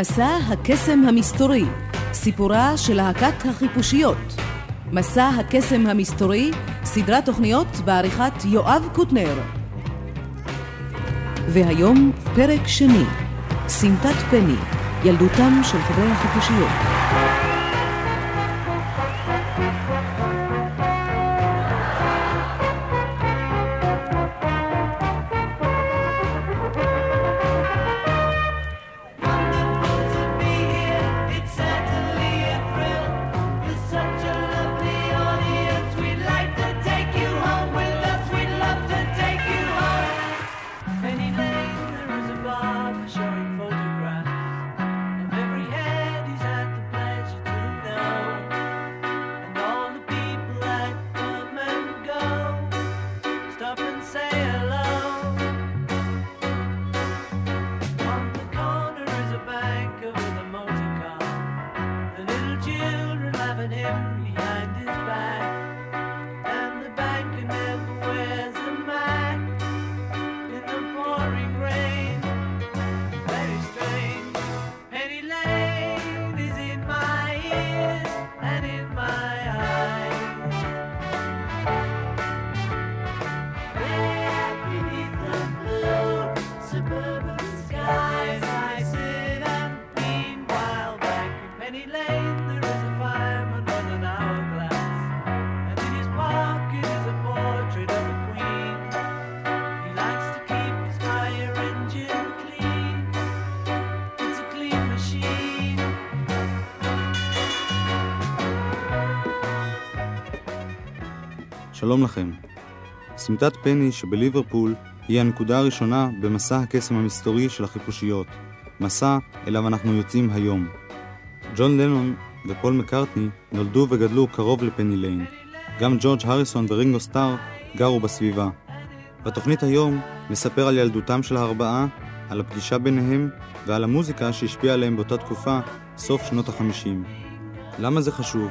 מסע הקסם המסתורי, סיפורה של להקת החיפושיות. מסע הקסם המסתורי, סדרת תוכניות בעריכת יואב קוטנר. והיום פרק שני, סמטת פני, ילדותם של חברי החיפושיות. שלום לכם. סמטת פני שבליברפול היא הנקודה הראשונה במסע הקסם המסתורי של החיפושיות, מסע אליו אנחנו יוצאים היום. ג'ון לנון ופול מקארטני נולדו וגדלו קרוב לפני ליין. גם ג'ורג' הריסון ורינגו סטאר גרו בסביבה. בתוכנית היום נספר על ילדותם של הארבעה, על הפגישה ביניהם ועל המוזיקה שהשפיעה עליהם באותה תקופה, סוף שנות החמישים. למה זה חשוב?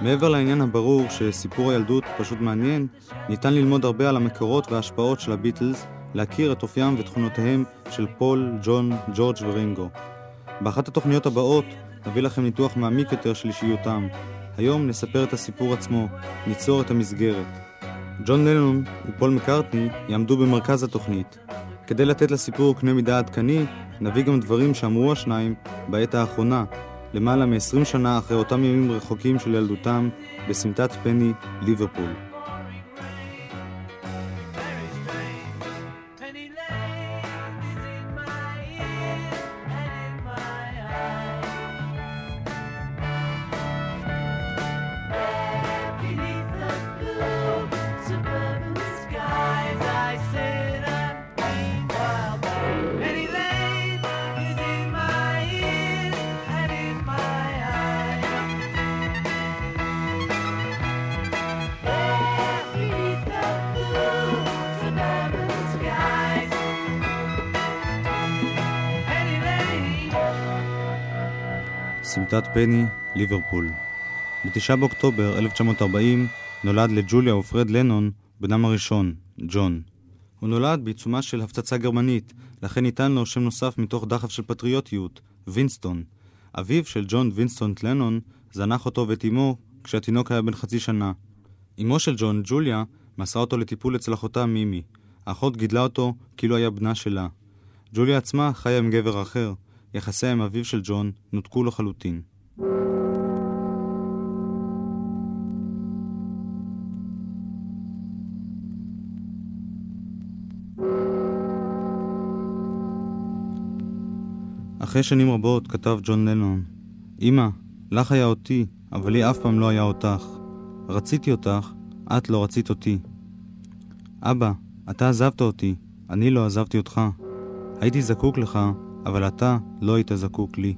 מעבר לעניין הברור שסיפור הילדות פשוט מעניין, ניתן ללמוד הרבה על המקורות וההשפעות של הביטלס, להכיר את אופיים ותכונותיהם של פול, ג'ון, ג'ורג' ורינגו. באחת התוכניות הבאות נביא לכם ניתוח מעמיק יותר של אישיותם. היום נספר את הסיפור עצמו, ניצור את המסגרת. ג'ון לנון ופול מקארטני יעמדו במרכז התוכנית. כדי לתת לסיפור קנה מידה עדכני, נביא גם דברים שאמרו השניים בעת האחרונה, למעלה מ-20 שנה אחרי אותם ימים רחוקים של ילדותם בסמטת פני, ליברפול. סמטת פני, ליברפול. ב-9 באוקטובר 1940 נולד לג'וליה ופרד לנון בנם הראשון, ג'ון. הוא נולד בעיצומה של הפצצה גרמנית, לכן ניתן לו שם נוסף מתוך דחף של פטריוטיות, וינסטון. אביו של ג'ון וינסטון לנון זנח אותו ואת אמו כשהתינוק היה בן חצי שנה. אמו של ג'ון, ג'וליה, מסרה אותו לטיפול אצל אחותה מימי. האחות גידלה אותו כאילו היה בנה שלה. ג'וליה עצמה חיה עם גבר אחר, יחסיה עם אביו של ג'ון נותקו לחלוטין. אחרי שנים רבות כתב ג'ון לנון, אמא, לך היה אותי, אבל לי אף פעם לא היה אותך. רציתי אותך, את לא רצית אותי. אבא, אתה עזבת אותי, אני לא עזבתי אותך. הייתי זקוק לך, אבל אתה לא היית זקוק לי.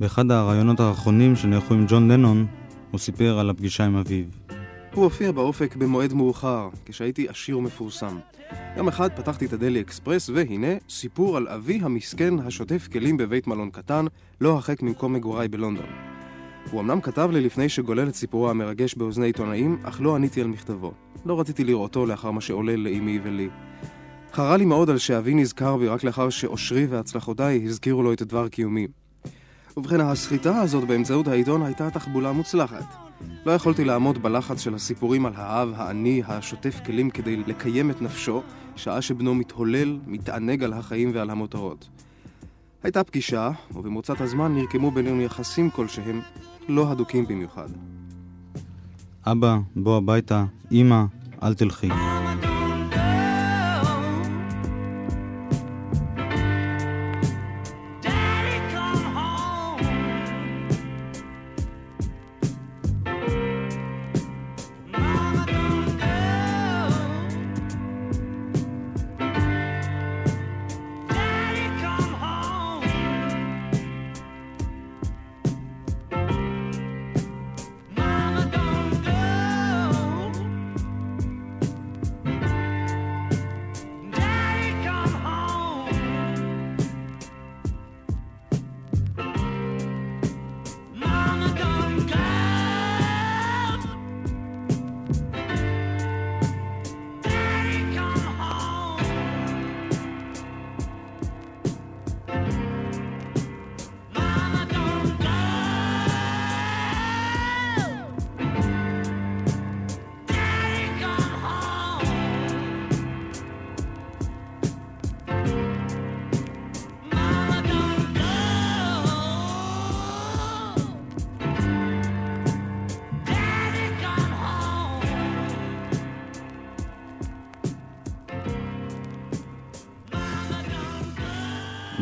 באחד הראיונות האחרונים שנערכו עם ג'ון לנון, הוא סיפר על הפגישה עם אביו. הוא הופיע באופק במועד מאוחר, כשהייתי עשיר ומפורסם. יום אחד פתחתי את הדלי אקספרס, והנה סיפור על אבי המסכן השוטף כלים בבית מלון קטן, לא הרחק ממקום מגוריי בלונדון. הוא אמנם כתב לי לפני שגולל את סיפורו המרגש באוזני עיתונאים, אך לא עניתי על מכתבו. לא רציתי לראותו לאחר מה שעולל לאמי ולי. חרה לי מאוד על שאבי נזכר בי רק לאחר שאושרי והצלחותיי הזכירו לו את דבר קיומי. ובכן, הסחיטה הזאת באמצעות העיתון הייתה תחבולה מוצלחת. לא יכולתי לעמוד בלחץ של הסיפורים על האב העני השוטף כלים כדי לקיים את נפשו, שעה שבנו מתהולל, מתענג על החיים ועל המותרות. הייתה פגישה, ובמוצת הזמן נרקמו בינינו יחסים כלשהם, לא הדוקים במיוחד. אבא, בוא הביתה, אמא, אל תלכי.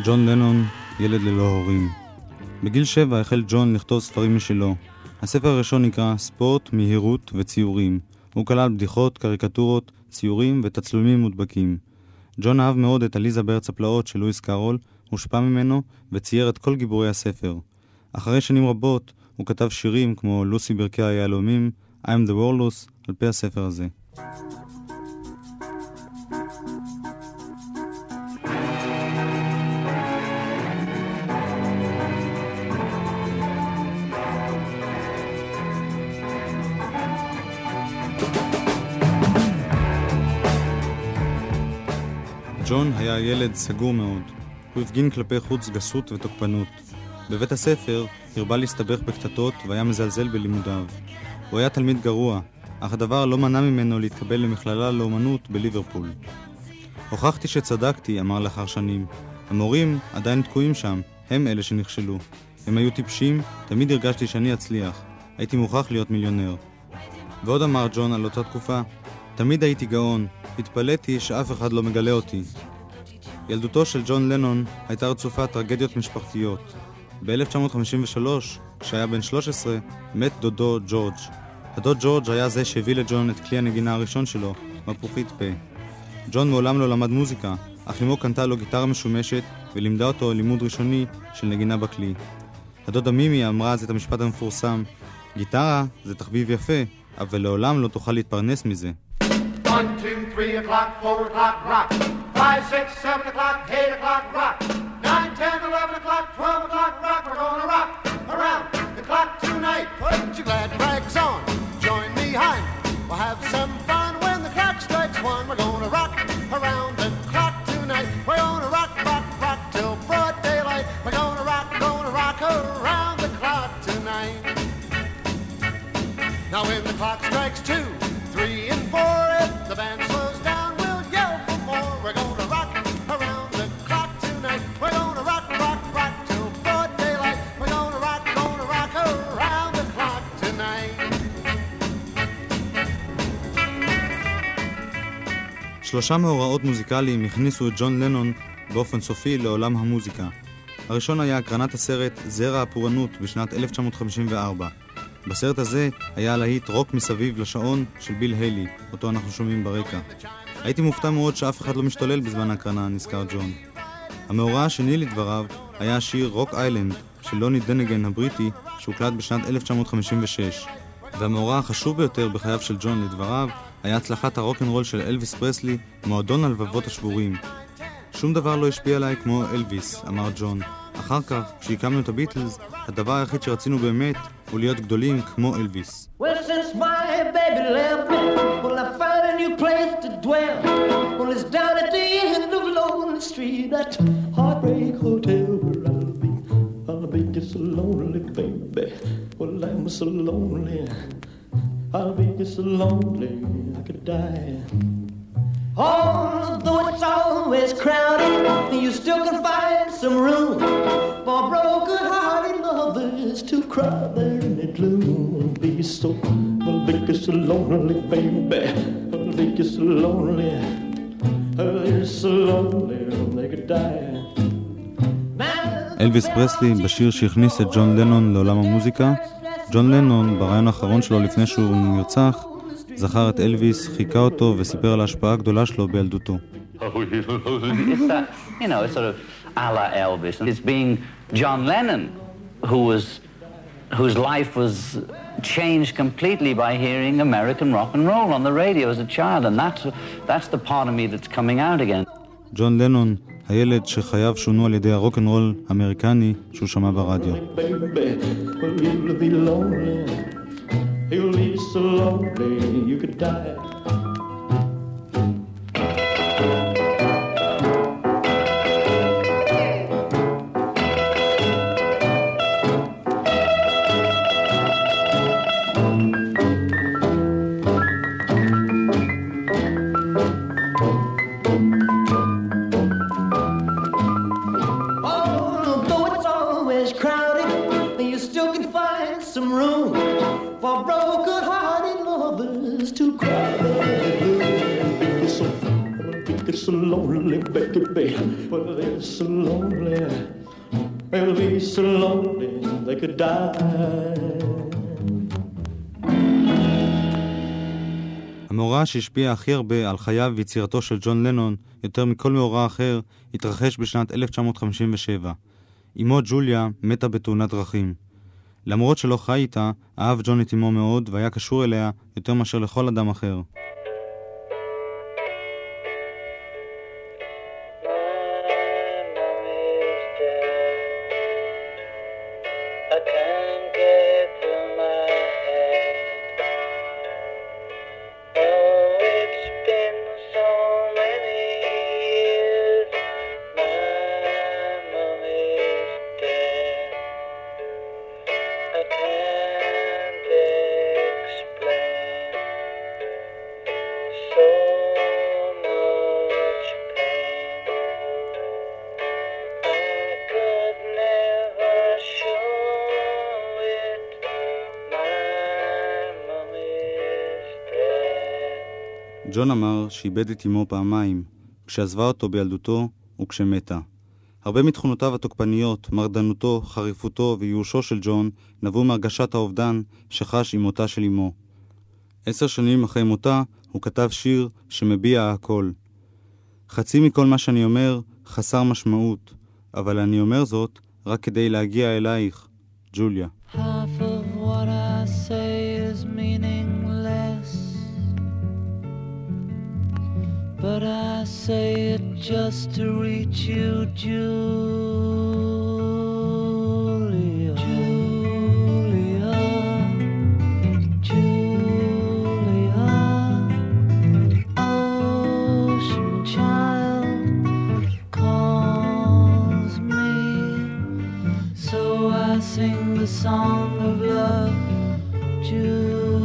ג'ון לנון, ילד ללא הורים. בגיל שבע החל ג'ון לכתוב ספרים משלו. הספר הראשון נקרא ספורט, מהירות וציורים. הוא כלל בדיחות, קריקטורות, ציורים ותצלומים מודבקים. ג'ון אהב מאוד את עליזה בארץ הפלאות של לואיס קארול, הושפע ממנו וצייר את כל גיבורי הספר. אחרי שנים רבות הוא כתב שירים כמו לוסי ברכי היהלומים, I'm the Warless, על פי הספר הזה. ג'ון היה ילד סגור מאוד. הוא הפגין כלפי חוץ גסות ותוקפנות. בבית הספר הרבה להסתבך בקטטות והיה מזלזל בלימודיו. הוא היה תלמיד גרוע, אך הדבר לא מנע ממנו להתקבל למכללה לאומנות בליברפול. הוכחתי שצדקתי, אמר לאחר שנים. המורים עדיין תקועים שם, הם אלה שנכשלו. הם היו טיפשים, תמיד הרגשתי שאני אצליח. הייתי מוכרח להיות מיליונר. ועוד אמר ג'ון על אותה תקופה, תמיד הייתי גאון, התפלאתי שאף אחד לא מגלה אותי. ילדותו של ג'ון לנון הייתה רצופה טרגדיות משפחתיות. ב-1953, כשהיה בן 13, מת דודו ג'ורג'. הדוד ג'ורג' היה זה שהביא לג'ון את כלי הנגינה הראשון שלו, מפוחית פה. ג'ון מעולם לא למד מוזיקה, אך אמו קנתה לו גיטרה משומשת ולימדה אותו לימוד ראשוני של נגינה בכלי. הדודה מימי אמרה אז את המשפט המפורסם, גיטרה זה תחביב יפה, אבל לעולם לא תוכל להתפרנס מזה. One, two, three o'clock, four o'clock, rock. Five, six, seven o'clock, eight o'clock, rock. Nine, ten, eleven o'clock, twelve o'clock, rock. We're gonna rock around the clock tonight. Put your glad rags on, join me behind. We'll have some fun when the clock strikes one. We're gonna rock around the clock tonight. We're gonna rock, rock, rock till broad daylight. We're gonna rock, gonna rock around the clock tonight. Now when the clock strikes two, three, and four. שלושה מאורעות מוזיקליים הכניסו את ג'ון לנון באופן סופי לעולם המוזיקה. הראשון היה הקרנת הסרט זרע הפורענות בשנת 1954. בסרט הזה היה הלהיט רוק מסביב לשעון של ביל היילי, אותו אנחנו שומעים ברקע. הייתי מופתע מאוד שאף אחד לא משתולל בזמן ההקרנה, נזכר ג'ון. המאורע השני לדבריו היה השיר רוק איילנד, של לוני דונגן הבריטי, שהוקלט בשנת 1956. והמאורע החשוב ביותר בחייו של ג'ון לדבריו, היה הצלחת הרוקנרול של אלוויס פרסלי, מועדון הלבבות השבורים. שום דבר לא השפיע עליי כמו אלוויס, אמר ג'ון. אחר כך, כשהקמנו את הביטלס, הדבר היחיד שרצינו באמת הוא להיות גדולים כמו אלוויס. Well, I'm so lonely. I'll be just so lonely, I could die. Although it's always crowded, you still can find some room for broken-hearted lovers to cry there in the gloom. Be so, well, be so lonely, baby. Well, be so lonely. Oh, you're so lonely, they could die. אלוויס פרסלי, בשיר שהכניס את ג'ון לנון לעולם המוזיקה, ג'ון לנון, ברעיון האחרון שלו לפני שהוא נרצח, זכר את אלוויס, חיכה אותו וסיפר על ההשפעה הגדולה שלו בילדותו. whose life was changed completely by hearing American rock and roll on the radio as a child, and that's, that's the part of me that's coming out again. ג'ון לנון, הילד שחייו שונו על ידי הרוקנרול האמריקני שהוא שמע ברדיו. You'll be. So lonely, baby. Well, they're so lonely. They'll be so lonely they could die. המאורע שהשפיע הכי הרבה על חייו ויצירתו של ג'ון לנון, יותר מכל מאורע אחר, התרחש בשנת 1957. אמו ג'וליה מתה בתאונת דרכים. למרות שלא חי איתה, אהב ג'ון את אמו מאוד והיה קשור אליה יותר מאשר לכל אדם אחר. ג'ון אמר שאיבד את אמו פעמיים, כשעזבה אותו בילדותו וכשמתה. הרבה מתכונותיו התוקפניות, מרדנותו, חריפותו וייאושו של ג'ון נבעו מהרגשת האובדן שחש עם מותה של אמו. עשר שנים אחרי מותה הוא כתב שיר שמביע הכל. חצי מכל מה שאני אומר חסר משמעות, אבל אני אומר זאת רק כדי להגיע אלייך, ג'וליה. Half But I say it just to reach you, Julia. Julia. Julia. Ocean child calls me. So I sing the song of love, Julia.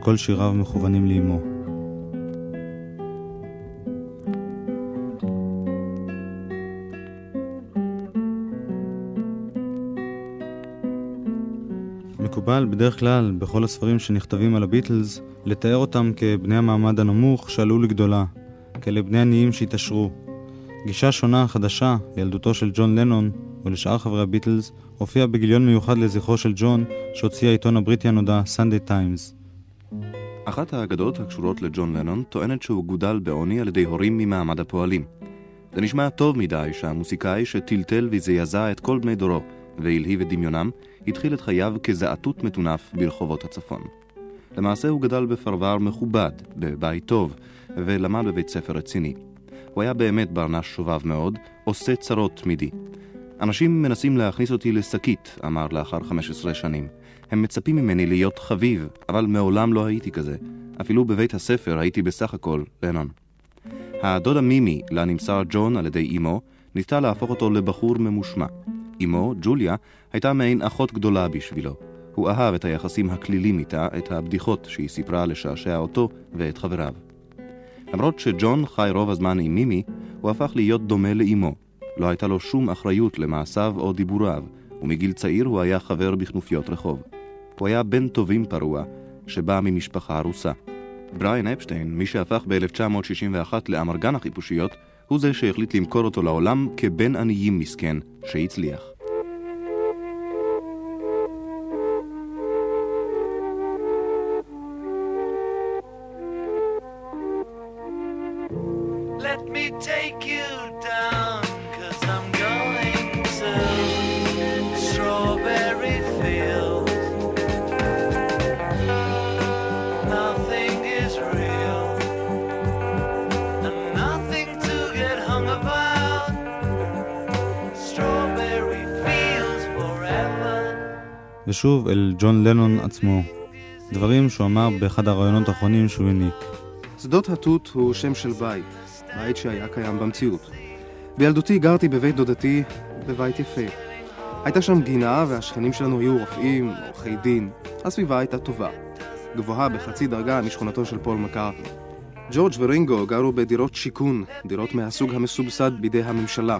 שכל שיריו מכוונים לאמו. מקובל בדרך כלל בכל הספרים שנכתבים על הביטלס לתאר אותם כבני המעמד הנמוך שעלו לגדולה, כאלה בני עניים שהתעשרו. גישה שונה, חדשה, לילדותו של ג'ון לנון ולשאר חברי הביטלס, הופיעה בגיליון מיוחד לזכרו של ג'ון, שהוציא העיתון הבריטי הנודע Sunday Times. אחת האגדות הקשורות לג'ון לנון טוענת שהוא גודל בעוני על ידי הורים ממעמד הפועלים. זה נשמע טוב מדי שהמוסיקאי שטלטל וזעזע את כל בני דורו והלהיב את דמיונם, התחיל את חייו כזעתות מטונף ברחובות הצפון. למעשה הוא גדל בפרבר מכובד, בבית טוב, ולמד בבית ספר רציני. הוא היה באמת ברנש שובב מאוד, עושה צרות תמידי. אנשים מנסים להכניס אותי לשקית, אמר לאחר 15 שנים. הם מצפים ממני להיות חביב, אבל מעולם לא הייתי כזה. אפילו בבית הספר הייתי בסך הכל לנון. הדודה מימי, לה נמסר ג'ון על ידי אמו, ניסתה להפוך אותו לבחור ממושמע. אמו, ג'וליה, הייתה מעין אחות גדולה בשבילו. הוא אהב את היחסים הכלילים איתה, את הבדיחות שהיא סיפרה לשעשע אותו ואת חבריו. למרות שג'ון חי רוב הזמן עם מימי, הוא הפך להיות דומה לאמו. לא הייתה לו שום אחריות למעשיו או דיבוריו, ומגיל צעיר הוא היה חבר בכנופיות רחוב. הוא היה בן טובים פרוע, שבא ממשפחה ארוסה. בריין אפשטיין, מי שהפך ב-1961 לאמרגן החיפושיות, הוא זה שהחליט למכור אותו לעולם כבן עניים מסכן, שהצליח. ג'ון לנון עצמו. דברים שהוא אמר באחד הראיונות האחרונים שהוא העניק. שדות התות הוא שם של בית, בית שהיה קיים במציאות. בילדותי גרתי בבית דודתי בבית יפה. הייתה שם גינה והשכנים שלנו היו רופאים, עורכי דין. הסביבה הייתה טובה. גבוהה בחצי דרגה משכונתו של פול מקארטני. ג'ורג' ורינגו גרו בדירות שיכון, דירות מהסוג המסובסד בידי הממשלה.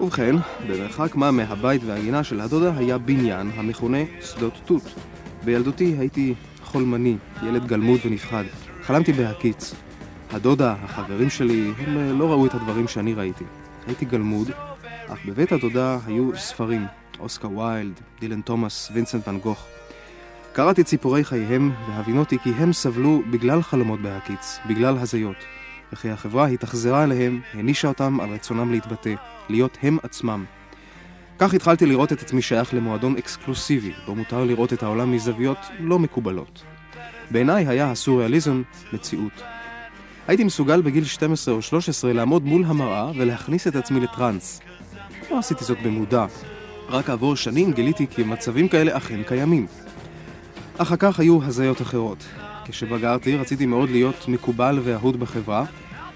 ובכן, במרחק מה מהבית והגינה של הדודה היה בניין המכונה שדות תות. בילדותי הייתי חולמני, ילד גלמוד ונפחד. חלמתי בהקיץ. הדודה, החברים שלי, הם אה, לא ראו את הדברים שאני ראיתי. הייתי גלמוד, אך בבית הדודה היו ספרים, אוסקר ויילד, דילן תומאס, וינסנט ואן גוך. קראתי ציפורי חייהם, והבינותי כי הם סבלו בגלל חלומות בהקיץ, בגלל הזיות. וכי החברה התאכזרה אליהם, הענישה אותם על רצונם להתבטא, להיות הם עצמם. כך התחלתי לראות את עצמי שייך למועדון אקסקלוסיבי, בו מותר לראות את העולם מזוויות לא מקובלות. בעיניי היה הסוריאליזם מציאות. הייתי מסוגל בגיל 12 או 13 לעמוד מול המראה ולהכניס את עצמי לטראנס. לא עשיתי זאת במודע, רק כעבור שנים גיליתי כי מצבים כאלה אכן קיימים. אחר כך היו הזיות אחרות. כשבגרתי רציתי מאוד להיות מקובל ואהוד בחברה,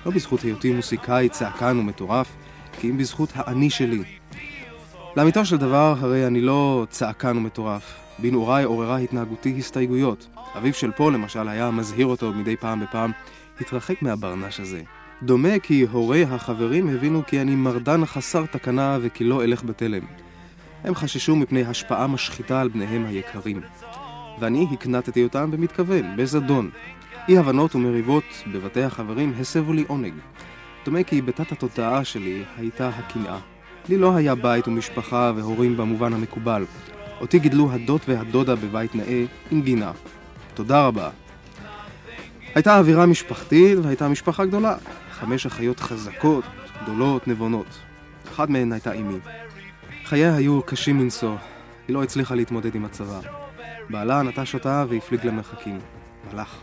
לא בזכות היותי מוסיקאי צעקן ומטורף, כי אם בזכות האני שלי. לאמיתו של דבר, הרי אני לא צעקן ומטורף. בנעוריי עוררה התנהגותי הסתייגויות. אביו של פול למשל היה מזהיר אותו מדי פעם בפעם, התרחק מהברנש הזה. דומה כי הורי החברים הבינו כי אני מרדן חסר תקנה וכי לא אלך בתלם. הם חששו מפני השפעה משחיתה על בניהם היקרים. ואני הקנטתי אותם במתכוון, בזדון. אי הבנות ומריבות בבתי החברים הסבו לי עונג. דומה כי בתת התודעה שלי הייתה הקנאה. לי לא היה בית ומשפחה והורים במובן המקובל. אותי גידלו הדוד והדודה בבית נאה עם גינה. תודה רבה. הייתה אווירה משפחתית והייתה משפחה גדולה. חמש אחיות חזקות, גדולות, נבונות. אחת מהן הייתה אמי. חייה היו קשים מנשוא. היא לא הצליחה להתמודד עם הצבא. בעלה נטש אותה והפליג למרחקים. מלאך.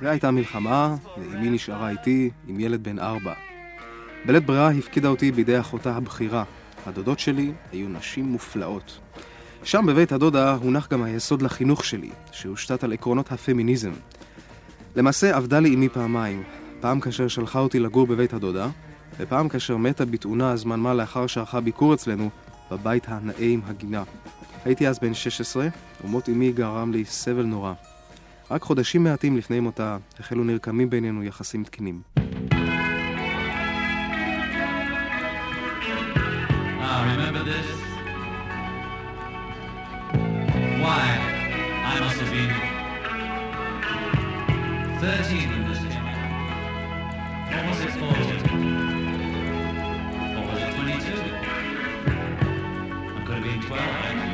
והייתה מלחמה, ואמי נשארה איתי עם ילד בן ארבע. בלית ברירה הפקידה אותי בידי אחותה הבכירה. הדודות שלי היו נשים מופלאות. שם בבית הדודה הונח גם היסוד לחינוך שלי, שהושתת על עקרונות הפמיניזם. למעשה עבדה לי אמי פעמיים, פעם כאשר שלחה אותי לגור בבית הדודה, ופעם כאשר מתה בתאונה זמן מה לאחר שערכה ביקור אצלנו בבית הנאה עם הגינה. הייתי אז בן 16, ומות אמי גרם לי סבל נורא. רק חודשים מעטים לפני מותה החלו נרקמים בינינו יחסים תקינים. Ah? Why, I must have been 13 when this came out. What was it called? Or was it 22? I could have been 12,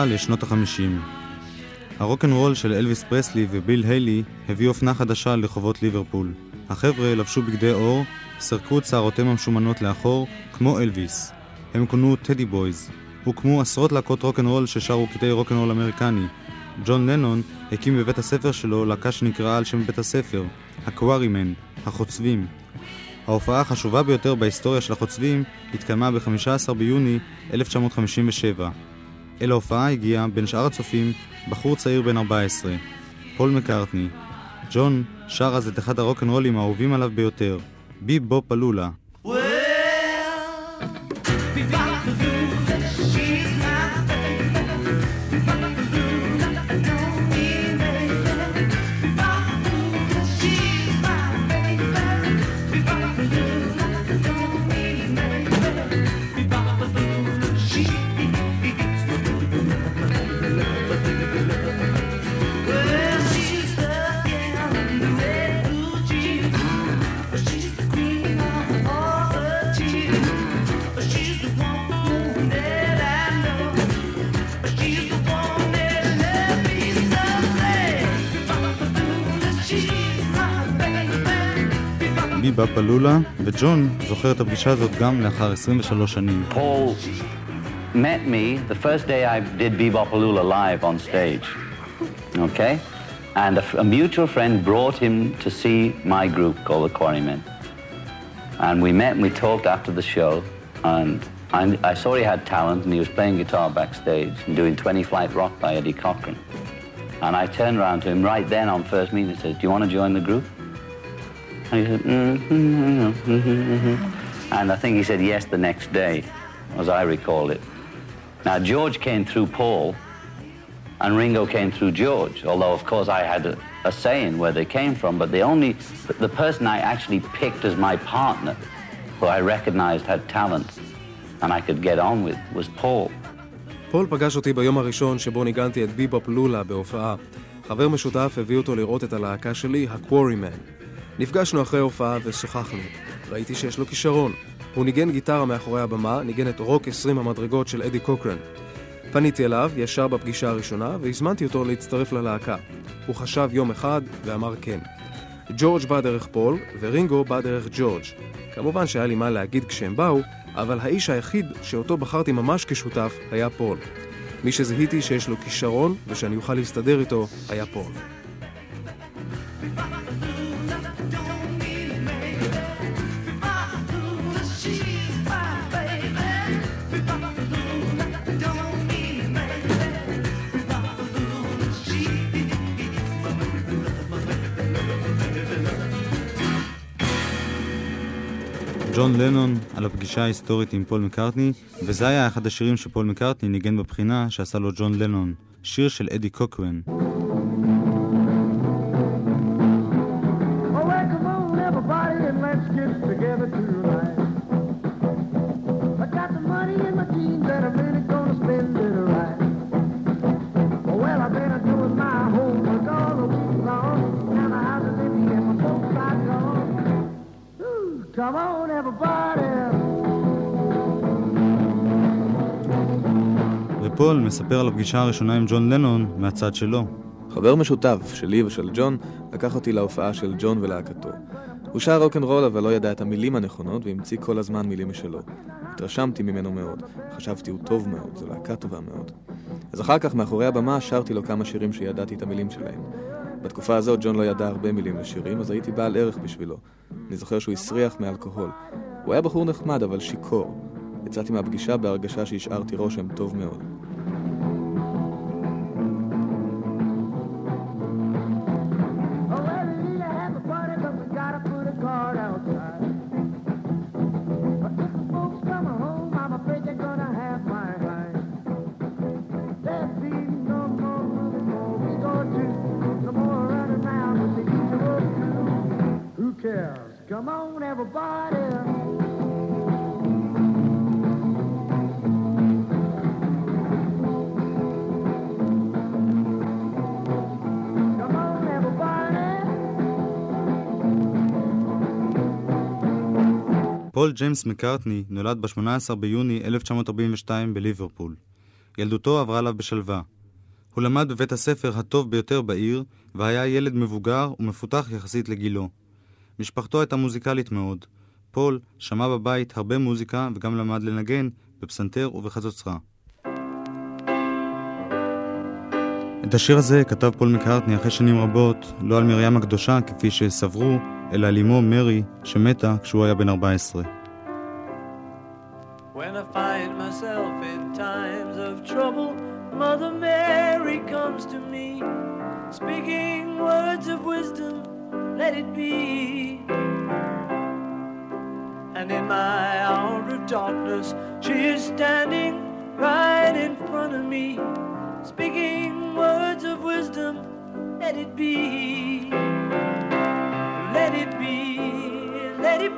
חזרה לשנות החמישים. הרוקנרול של אלוויס פרסלי וביל היילי הביא אופנה חדשה לרחובות ליברפול. החבר'ה לבשו בגדי עור, סרקו את שערותיהם המשומנות לאחור, כמו אלוויס. הם כונו טדי בויז. הוקמו עשרות להקות רוקנרול ששרו קטעי רוקנרול אמריקני. ג'ון לנון הקים בבית הספר שלו להקה שנקראה על שם בית הספר, הקווארימן, החוצבים. ההופעה החשובה ביותר בהיסטוריה של החוצבים התקיימה ב-15 ביוני 1957. אל ההופעה הגיע, בין שאר הצופים, בחור צעיר בן 14, פול מקארטני. ג'ון שר אז את אחד הרוקנרולים האהובים עליו ביותר, בי בו פלולה. בי בא פלולה, וג'ון זוכר את הפגישה הזאת גם לאחר 23 שנים. Paul met me the first day I did Bebopaloola live on stage. Okay? And a, a mutual friend brought him to see my group called the Quarrymen. And we met and we talked after the show. And I, I saw he had talent and he was playing guitar backstage and doing 20 Flight Rock by Eddie Cochran. And I turned around to him right then on first meeting and said, Do you want to join the group? And he said, mm-hmm, mm-hmm. And I think he said yes the next day, as I recall it. Now, George came through Paul, and Ringo came through George, although, of course, I had a, a say in where they came from, but the only, the person I actually picked as my partner, who I recognized had talent and I could get on with, was Paul. פול פגש אותי ביום הראשון שבו ניגנתי את ביבופ לולה בהופעה. חבר משותף הביא אותו לראות את הלהקה שלי, הקוורימן. נפגשנו אחרי הופעה ושוחחנו. ראיתי שיש לו כישרון. הוא ניגן גיטרה מאחורי הבמה, ניגן את רוק 20 המדרגות של אדי קוקרן. פניתי אליו ישר בפגישה הראשונה והזמנתי אותו להצטרף ללהקה. הוא חשב יום אחד ואמר כן. ג'ורג' בא דרך פול ורינגו בא דרך ג'ורג'. כמובן שהיה לי מה להגיד כשהם באו, אבל האיש היחיד שאותו בחרתי ממש כשותף היה פול. מי שזיהיתי שיש לו כישרון ושאני אוכל להסתדר איתו היה פול. ג'ון לנון על הפגישה ההיסטורית עם פול מקארטני, וזה היה אחד השירים שפול מקארטני ניגן בבחינה שעשה לו ג'ון לנון, שיר של אדי קוקוון. ופול מספר על הפגישה הראשונה עם ג'ון לנון מהצד שלו. חבר משותף שלי ושל ג'ון לקח אותי להופעה של ג'ון ולהקתו. הוא שר רוקנרול אבל לא ידע את המילים הנכונות והמציא כל הזמן מילים משלו. התרשמתי ממנו מאוד, חשבתי הוא טוב מאוד, זו להקה טובה מאוד. אז אחר כך מאחורי הבמה שרתי לו כמה שירים שידעתי את המילים שלהם. בתקופה הזאת ג'ון לא ידע הרבה מילים לשירים, אז הייתי בעל ערך בשבילו. אני זוכר שהוא הסריח מאלכוהול. הוא היה בחור נחמד, אבל שיכור. יצאתי מהפגישה בהרגשה שהשארתי רושם טוב מאוד. פול ג'יימס מקארטני נולד ב-18 ביוני 1942 בליברפול. ילדותו עברה עליו בשלווה. הוא למד בבית הספר הטוב ביותר בעיר, והיה ילד מבוגר ומפותח יחסית לגילו. משפחתו הייתה מוזיקלית מאוד. פול שמע בבית הרבה מוזיקה וגם למד לנגן בפסנתר ובחצוצרה. את השיר הזה כתב פול מקארטני אחרי שנים רבות, לא על מרים הקדושה כפי שסברו, אלא על אמו מרי, שמתה כשהוא היה בן 14. When I find myself in times of trouble, Mother Mary comes to me, speaking words of wisdom, let it be. And in my hour of darkness, she is standing right in front of me, speaking words of wisdom, let it be.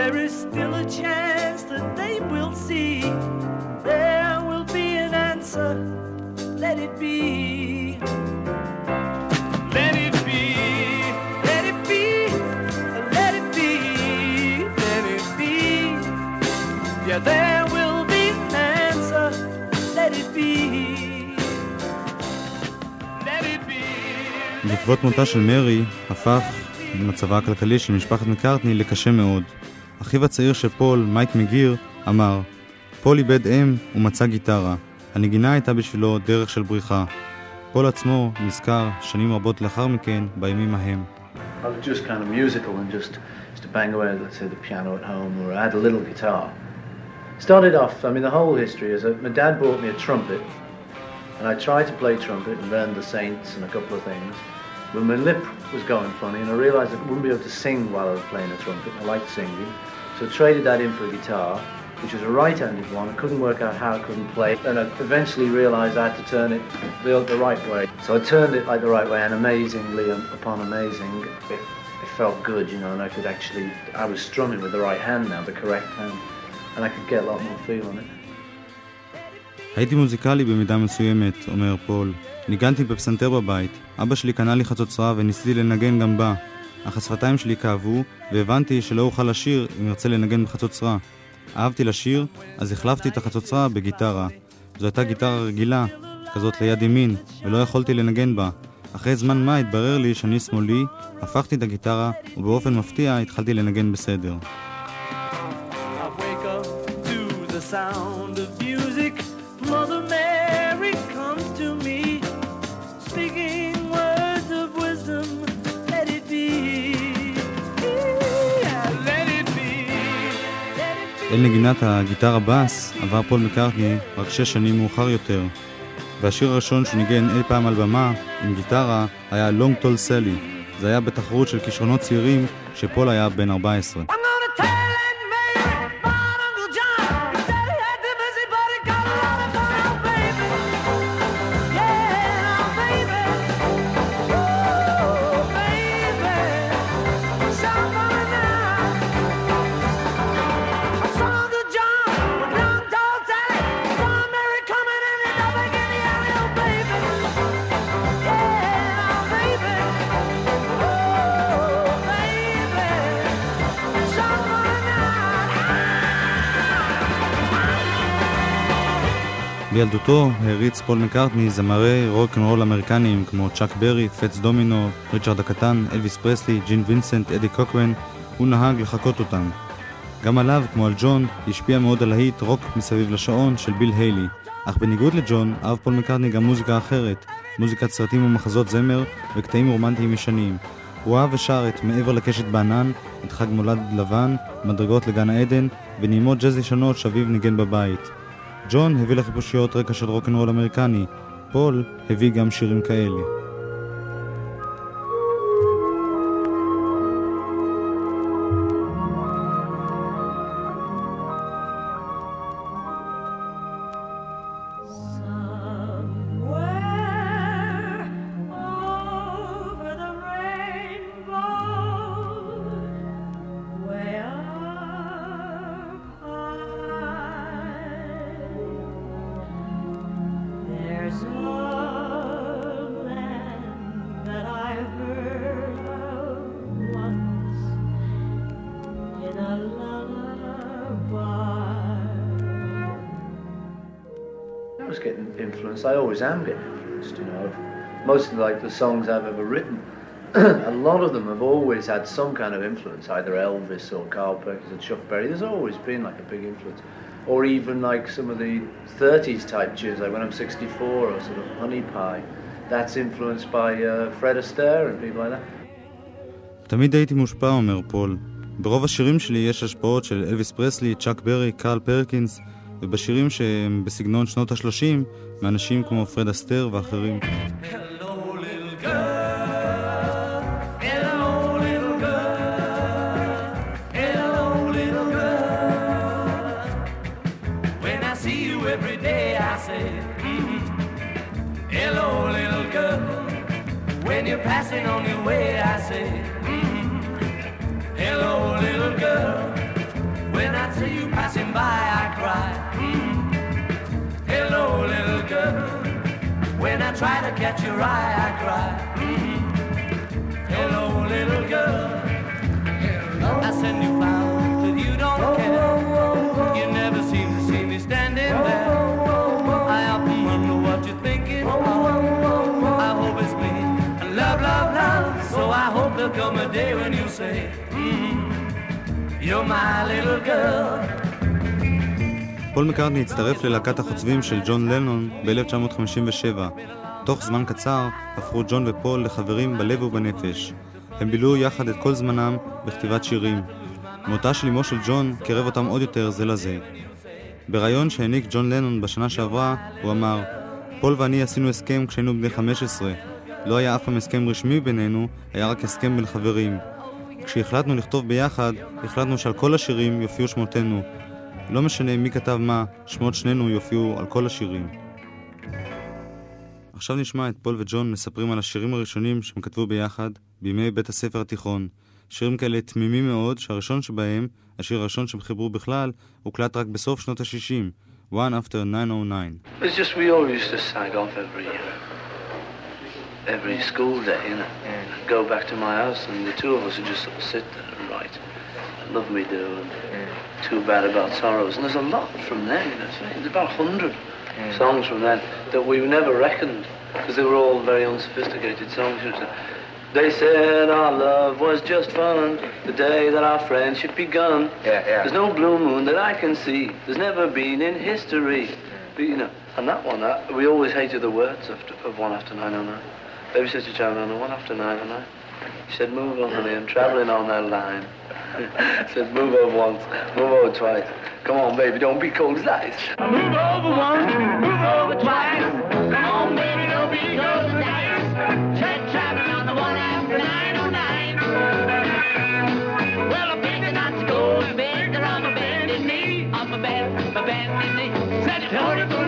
there is still a chance that they will see. There will be an answer, let it be. Let it be, let it be, let it be, let it be. Yeah, there will be an answer, let it be. Let it be. בעקבות מותה של מרי, הפך מצבה הכלכלי של משפחת מקארטני לקשה מאוד. אחיו הצעיר של פול, מייק מגיר, אמר פול איבד אם ומצא גיטרה. הנגינה הייתה בשבילו דרך של בריחה. פול עצמו נזכר שנים רבות לאחר מכן בימים ההם. Just kind of musical and just used to bang away, let's say, the piano at home, or I had a little guitar. Started off, I mean, the whole history is that my dad bought me a trumpet, and I tried to play trumpet and learned the Saints and a couple of things. But my lip was going funny, and I realized I wouldn't be able to sing while I was playing the trumpet. I liked singing, so I traded that in for a guitar, which was a right-handed one. I couldn't work out how I couldn't play it, and I eventually realized I had to turn it the, the right way. So I turned it like the right way, and amazingly, um, upon amazing, it, it felt good, you know, and I could actually, I was strumming with the right hand now, the correct hand, and I could get a lot more feel on it. הייתי מוזיקלי במידה מסוימת, אומר פול. ניגנתי בפסנתר בבית, אבא שלי קנה לי חצוצרה וניסיתי לנגן גם בה, אך השפתיים שלי כאבו, והבנתי שלא אוכל לשיר אם ארצה לנגן בחצוצרה. אהבתי לשיר, אז החלפתי את החצוצרה בגיטרה. זו הייתה גיטרה רגילה, כזאת ליד ימין, ולא יכולתי לנגן בה. אחרי זמן מה התברר לי שאני שמאלי, הפכתי את הגיטרה, ובאופן מפתיע התחלתי לנגן בסדר. Sound of Mother Mary אל נגינת הגיטרה בס עבר פול מקארטני רק שש שנים מאוחר יותר, והשיר הראשון שהוא ניגן אי פעם על במה עם גיטרה היה Long Tall Sally. זה היה בתחרות של כישרונות צעירים כשפול היה בן 14. בילדותו העריץ פול מקארטני זמרי רוק אנד רול אמריקניים כמו צ'אק ברי, פטס דומינו, ריצ'רד הקטן, אלוויס פרסלי, ג'ין וינסנט, אדי קוקרן, הוא נהג לחקות אותם. גם עליו, כמו על ג'ון, השפיע מאוד על להיט רוק מסביב לשעון של ביל היילי. אך בניגוד לג'ון, אהב פול מקארטני גם מוזיקה אחרת, מוזיקת סרטים ומחזות זמר וקטעים רומנטיים ישנים. הוא אהב ושר את מעבר לקשת בענן, את חג מולד לבן, מדרגות לגן העדן, ונעימות ג'אז ישנות שאביו ניגן בבית. ג'ון הביא לחיפושיות רקע של רוקנרול אמריקני, פול הביא גם שירים כאלה. Like the songs I've ever written, a lot of them have always had some kind of influence, either Elvis or Carl Perkins or Chuck Berry. There's always been like a big influence. Or even like some of the 30s type tunes, like when I'm 64 or sort of Honey Pie. That's influenced by uh, Fred Astaire and people like that. תמיד הייתי מושפע, אומר פול. ברוב השירים שלי יש השפעות של אלוויס פרסלי, צ'אק ברי, קרל פרקינס, ובשירים שהם בסגנון שנות ה-30, מאנשים כמו פרד אסתר ואחרים. You're on your way, I say, mm, Hello, little girl. When I see you passing by, I cry, mm, Hello, little girl. When I try to catch your eye, I cry. mm Hello, little girl. I send you You're my little girl. פול מקארטני הצטרף ללהקת החוצבים של ג'ון לנון ב-1957. תוך זמן קצר הפכו ג'ון ופול לחברים בלב ובנפש. הם בילו יחד את כל זמנם בכתיבת שירים. מותה של אמו של ג'ון קרב אותם עוד יותר זה לזה. בריאיון שהעניק ג'ון לנון בשנה שעברה, הוא אמר, פול ואני עשינו הסכם כשהיינו בני 15. לא היה אף פעם הסכם רשמי בינינו, היה רק הסכם בין חברים. כשהחלטנו לכתוב ביחד, החלטנו שעל כל השירים יופיעו שמותינו. לא משנה מי כתב מה, שמות שנינו יופיעו על כל השירים. עכשיו נשמע את פול וג'ון מספרים על השירים הראשונים שהם כתבו ביחד בימי בית הספר התיכון. שירים כאלה תמימים מאוד, שהראשון שבהם, השיר הראשון שהם חיברו בכלל, הוקלט רק בסוף שנות ה-60, One After 909. It's just we all used off every every school day, you know. Go back to my house and the two of us would just sort of sit there and write. Love Me Do and Too Bad About Sorrows. And there's a lot from then, you know. There's about a hundred songs from then that we never reckoned because they were all very unsophisticated songs. you know. They said our love was just fun the day that our friendship begun. Yeah, yeah. There's no blue moon that I can see. There's never been in history But, you know, and that one, that, we always hated the words after, of one after 909. Baby said to John, no, one after 909. He said, move on, honey, I'm travelling on that line. said, move over once, move over twice. Come on, baby, don't be cold as ice. Move over once, move over twice. Come on, baby, don't be cold as ice. Traveling on the one after 909. Well, I on my bended knee, on bed, my bended knee. Said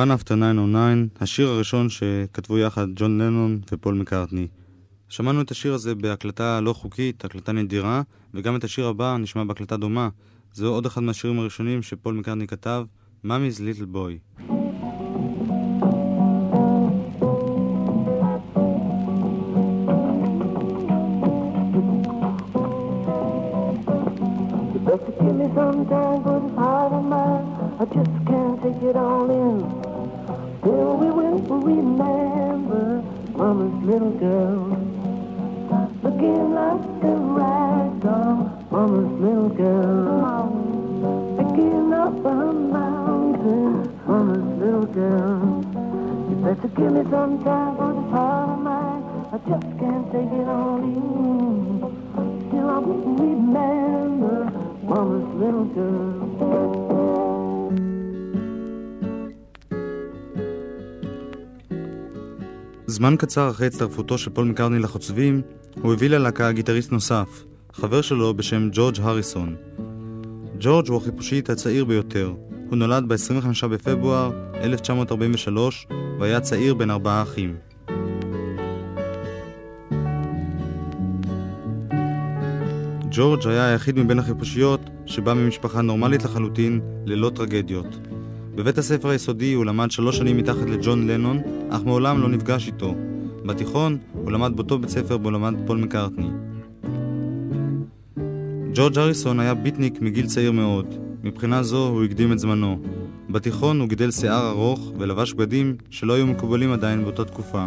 One After 909, השיר הראשון שכתבו יחד ג'ון לנון ופול מקארטני. שמענו את השיר הזה בהקלטה לא חוקית, הקלטה נדירה, וגם את השיר הבא נשמע בהקלטה דומה. זהו עוד אחד מהשירים הראשונים שפול מקארטני כתב, Mommy's Little Boy. For this heart of mine. I just can't take it all in. Till we will remember Mama's little girl. Looking like a rag doll, Mama's little girl. Picking up a mountain, Mama's little girl. You better give me some time for this heart of mine. I just can't take it all in. Still I will remember Mama's little girl. זמן קצר אחרי הצטרפותו של פול מקארטני לחוצבים, הוא הביא ללהקה גיטריסט נוסף, חבר שלו בשם ג'ורג' הריסון. ג'ורג' הוא החיפושית הצעיר ביותר. הוא נולד ב-25 בפברואר 1943 והיה צעיר בין ארבעה אחים. ג'ורג' היה היחיד מבין החיפושיות שבא ממשפחה נורמלית לחלוטין, ללא טרגדיות. בבית הספר היסודי הוא למד שלוש שנים מתחת לג'ון לנון, אך מעולם לא נפגש איתו. בתיכון הוא למד באותו בית ספר בו למד פול מקארטני. ג'ורג' אריסון היה ביטניק מגיל צעיר מאוד. מבחינה זו הוא הקדים את זמנו. בתיכון הוא גידל שיער ארוך ולבש בגדים שלא היו מקובלים עדיין באותה תקופה.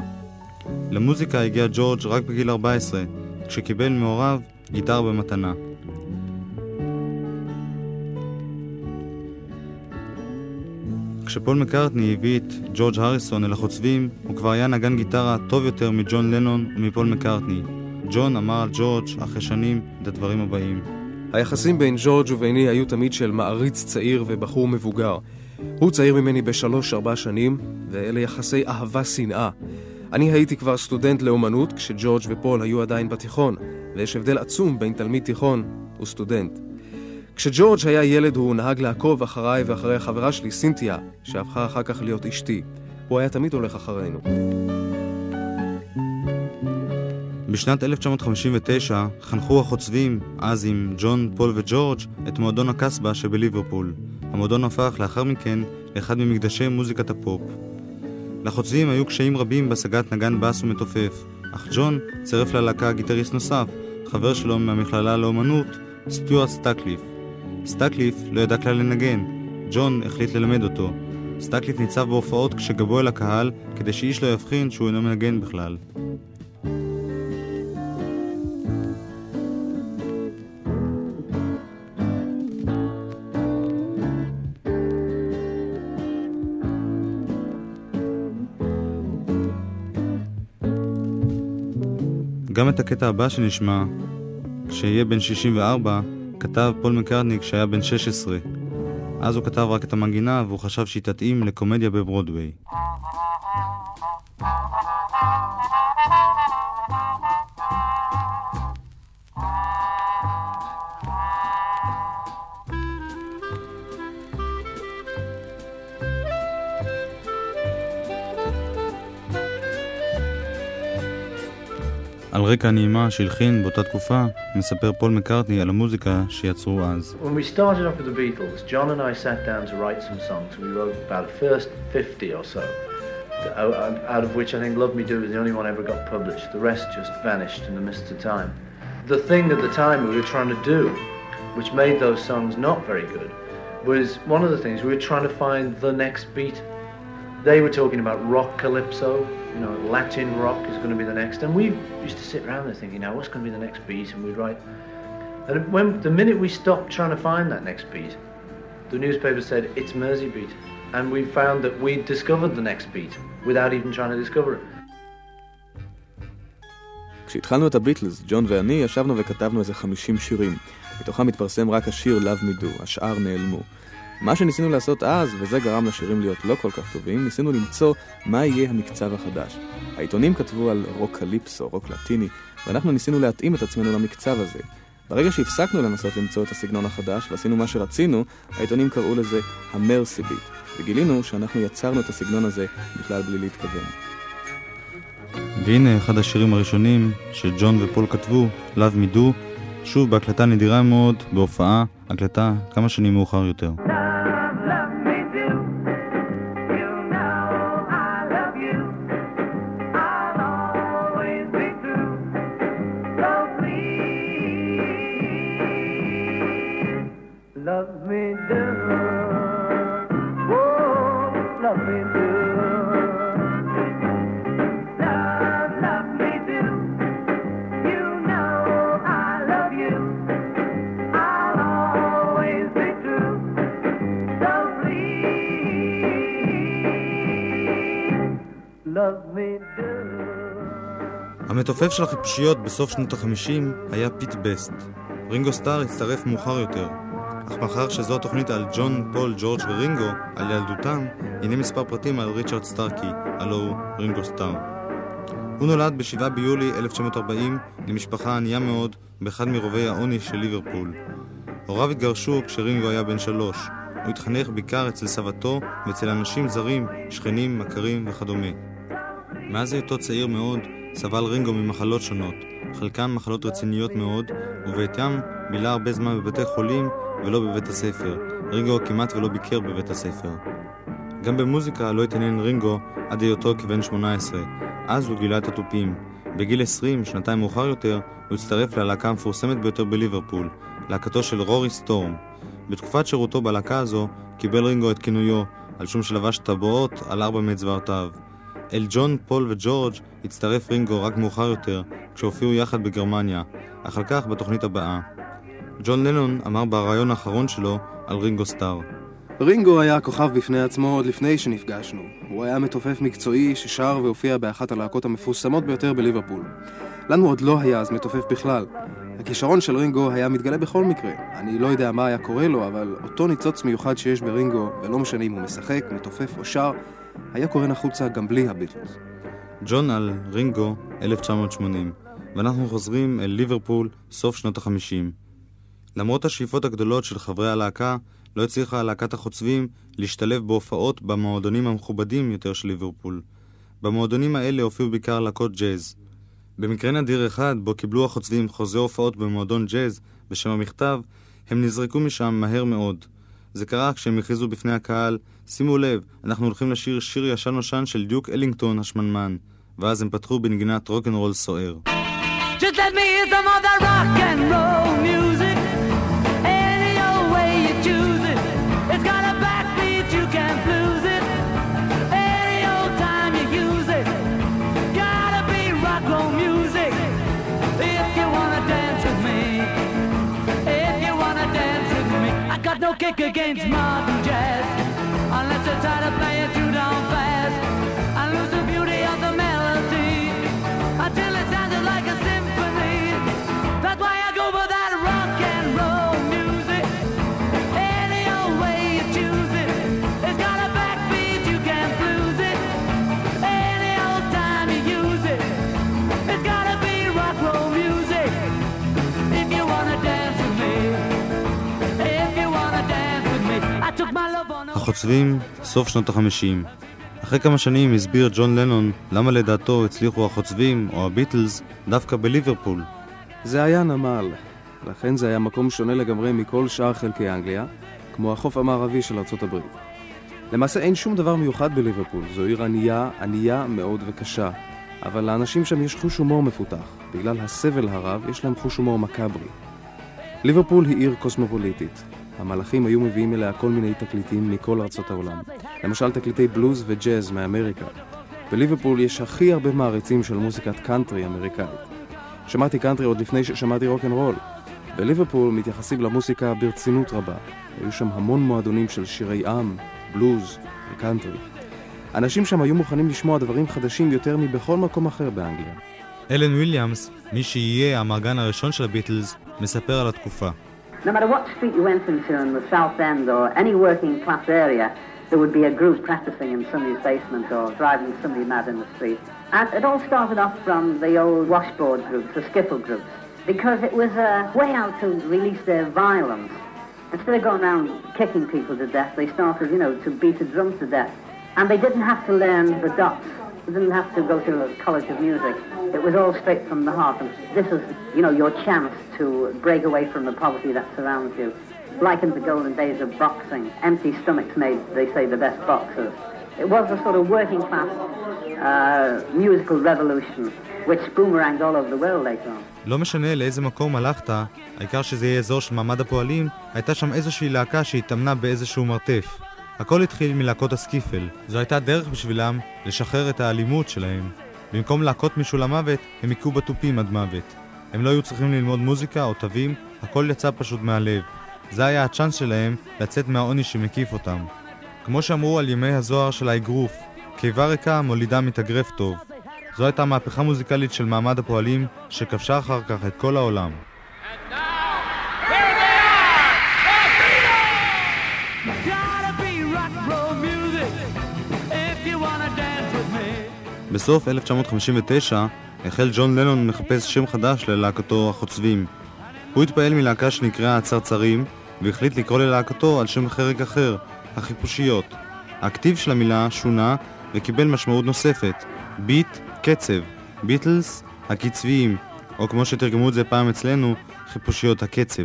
למוזיקה הגיע ג'ורג' רק בגיל 14, כשקיבל מהוריו גיטר במתנה. כשפול מקארטני הביא את ג'ורג' הריסון אל החוצבים, הוא כבר היה נגן גיטרה טוב יותר מג'ון לנון ומפול מקארטני. ג'ון אמר על ג'ורג' אחרי שנים את הדברים הבאים. היחסים בין ג'ורג' וביני היו תמיד של מעריץ צעיר ובחור מבוגר. הוא צעיר ממני בשלוש-ארבע שנים, ואלה יחסי אהבה-שנאה. אני הייתי כבר סטודנט לאומנות כשג'ורג' ופול היו עדיין בתיכון, ויש הבדל עצום בין תלמיד תיכון וסטודנט. כשג'ורג' היה ילד הוא נהג לעקוב אחריי ואחרי החברה שלי, סינתיה, שהפכה אחר כך להיות אשתי. הוא היה תמיד הולך אחרינו. בשנת 1959 חנכו החוצבים, אז עם ג'ון, פול וג'ורג', את מועדון הקסבה שבליברפול. המועדון הפך לאחר מכן לאחד ממקדשי מוזיקת הפופ. לחוצבים היו קשיים רבים בהשגת נגן בס ומתופף, אך ג'ון צירף ללהקה גיטריסט נוסף, חבר שלו מהמכללה לאומנות, סטיוארט סטקליף. סטקליף לא ידע כלל לנגן, ג'ון החליט ללמד אותו. סטקליף ניצב בהופעות כשגבו אל הקהל, כדי שאיש לא יבחין שהוא אינו מנגן בכלל. גם את הקטע הבא שנשמע, כשיהיה בן 64, כתב פול מקארטני כשהיה בן 16. אז הוא כתב רק את המנגינה והוא חשב שהיא תתאים לקומדיה בברודוויי. רקע הנעימה שהלחין באותה תקופה, מספר פול מקארטני על המוזיקה שיצרו אז. When we started off with the Beatles, John and I sat down to write some songs. We wrote about the first 50 or so, out out of which I think Love Me Do was the only one ever got published. The rest just vanished in the mist of time. The thing at the time we were trying to do, which made those songs not very good, was one of the things we were trying to find the next beat. They were talking about rock calypso, you know, Latin rock is going to be the next. And we used to sit around there thinking, now what's going to be the next beat? And we'd write. And when the minute we stopped trying to find that next beat, the newspaper said it's Mersey beat. And we found that we'd discovered the next beat without even trying to discover it. כשהתחלנו את הביטלס, ג'ון ואני ישבנו וכתבנו איזה 50 שירים. מתוכם התפרסם רק השיר Love Me Do, השאר נעלמו. מה שניסינו לעשות אז, וזה גרם לשירים להיות לא כל כך טובים, ניסינו למצוא מה יהיה המקצב החדש. העיתונים כתבו על רוק קליפסו, רוק לטיני, ואנחנו ניסינו להתאים את עצמנו למקצב הזה. ברגע שהפסקנו לנסות למצוא את הסגנון החדש ועשינו מה שרצינו, העיתונים קראו לזה המרסי וגילינו שאנחנו יצרנו את הסגנון הזה בכלל בלי להתכוון. והנה אחד השירים הראשונים שג'ון ופול כתבו, Love Me Do, שוב בהקלטה נדירה מאוד, בהופעה, הקלטה כמה שנים מאוחר יותר. המתופף של החיפושיות בסוף שנות החמישים היה פיט בסט. רינגו סטאר הצטרף מאוחר יותר, אך מאחר שזו התוכנית על ג'ון, פול, ג'ורג' ורינגו, על ילדותם, הנה מספר פרטים על ריצ'רד סטארקי, הלוא הוא רינגו סטאר. הוא נולד ב-7 ביולי 1940 למשפחה ענייה מאוד באחד מרובי העוני של ליברפול. הוריו התגרשו כשרינגו היה בן שלוש. הוא התחנך בעיקר אצל סבתו ואצל אנשים זרים, שכנים, מכרים וכדומה. מאז היותו צעיר מאוד, סבל רינגו ממחלות שונות, חלקן מחלות רציניות מאוד, ובעטיים בילה הרבה זמן בבתי חולים ולא בבית הספר. רינגו כמעט ולא ביקר בבית הספר. גם במוזיקה לא התעניין רינגו עד היותו כבן 18. אז הוא גילה את התופים. בגיל 20, שנתיים מאוחר יותר, הוא הצטרף ללהקה המפורסמת ביותר בליברפול, להקתו של רורי סטורם. בתקופת שירותו בלהקה הזו, קיבל רינגו את כינויו, על שום שלבש טבעות על ארבע מאצבעותיו. אל ג'ון, פול וג'ורג' הצטרף רינגו רק מאוחר יותר, כשהופיעו יחד בגרמניה, על כך בתוכנית הבאה. ג'ון לנון אמר בריאיון האחרון שלו על רינגו סטאר. רינגו היה כוכב בפני עצמו עוד לפני שנפגשנו. הוא היה מתופף מקצועי ששר והופיע באחת הלהקות המפורסמות ביותר בליברפול. לנו עוד לא היה אז מתופף בכלל. הכישרון של רינגו היה מתגלה בכל מקרה. אני לא יודע מה היה קורה לו, אבל אותו ניצוץ מיוחד שיש ברינגו, ולא משנה אם הוא משחק, מתופף או שר, היה קורן החוצה גם בלי הביטלס. ג'ון על רינגו 1980, ואנחנו חוזרים אל ליברפול סוף שנות החמישים. למרות השאיפות הגדולות של חברי הלהקה, לא הצליחה להקת החוצבים להשתלב בהופעות במועדונים המכובדים יותר של ליברפול. במועדונים האלה הופיעו בעיקר להקות ג'אז. במקרה נדיר אחד, בו קיבלו החוצבים חוזה הופעות במועדון ג'אז בשם המכתב, הם נזרקו משם מהר מאוד. זה קרה כשהם הכריזו בפני הקהל, שימו לב, אנחנו הולכים לשיר שיר ישן נושן של דיוק אלינגטון השמנמן. ואז הם פתחו בנגינת רוקנרול סוער. Just let me hear some of that rock and roll music. החוצבים, סוף שנות החמישים. אחרי כמה שנים הסביר ג'ון לנון למה לדעתו הצליחו החוצבים או הביטלס דווקא בליברפול. זה היה נמל, לכן זה היה מקום שונה לגמרי מכל שאר חלקי אנגליה, כמו החוף המערבי של ארצות הברית. למעשה אין שום דבר מיוחד בליברפול, זו עיר ענייה, ענייה מאוד וקשה, אבל לאנשים שם יש חוש הומור מפותח. בגלל הסבל הרב, יש להם חוש הומור מקאברי. ליברפול היא עיר קוסמופוליטית. המלחים היו מביאים אליה כל מיני תקליטים מכל ארצות העולם. למשל תקליטי בלוז וג'אז מאמריקה. בליברפול יש הכי הרבה מעריצים של מוזיקת קאנטרי אמריקאית. שמעתי קאנטרי עוד לפני ששמעתי רוקנרול. בליברפול מתייחסים למוזיקה ברצינות רבה. היו שם המון מועדונים של שירי עם, בלוז וקאנטרי. אנשים שם היו מוכנים לשמוע דברים חדשים יותר מבכל מקום אחר באנגליה. אלן וויליאמס, מי שיהיה המרגן הראשון של הביטלס, מספר על התקופה. No matter what street you went into in the South End or any working class area, there would be a group practicing in somebody's basement or driving somebody mad in the street. And it all started off from the old washboard groups, the skiffle groups, because it was a way out to release their violence. Instead of going around kicking people to death, they started, you know, to beat a drum to death. And they didn't have to learn the dots. Didn't have to go to a college of music. It was all straight from the heart. And this is, you know, your chance to break away from the poverty that surrounds you. Like in the golden days of boxing, empty stomachs made, they say, the best boxers. It was a sort of working class uh, musical revolution, which boomeranged all over the world later on. לא משנה לאיזה מקום הלכת, העיקר שזה יהיה אזור של מעמד הפועלים, הייתה שם איזושהי להקה שהתאמנה באיזשהו מרתף. הכל התחיל מלהקות הסקיפל. זו הייתה דרך בשבילם לשחרר את האלימות שלהם. במקום להכות מישהו למוות, הם היכו בתופים עד מוות. הם לא היו צריכים ללמוד מוזיקה או תווים, הכל יצא פשוט מהלב. זה היה הצ'אנס שלהם לצאת מהעוני שמקיף אותם. כמו שאמרו על ימי הזוהר של האגרוף, קיבה ריקה מולידה מתאגרף טוב. זו הייתה מהפכה מוזיקלית של מעמד הפועלים, שכבשה אחר כך את כל העולם. Gotta be בסוף 1959 החל ג'ון לנון מחפש שם חדש ללהקתו החוצבים. הוא התפעל מלהקה שנקראה הצרצרים, והחליט לקרוא ללהקתו על שם חרק אחר, החיפושיות. הכתיב של המילה שונה וקיבל משמעות נוספת, ביט, קצב, ביטלס, הקצביים, או כמו שתרגמו את זה פעם אצלנו, חיפושיות הקצב.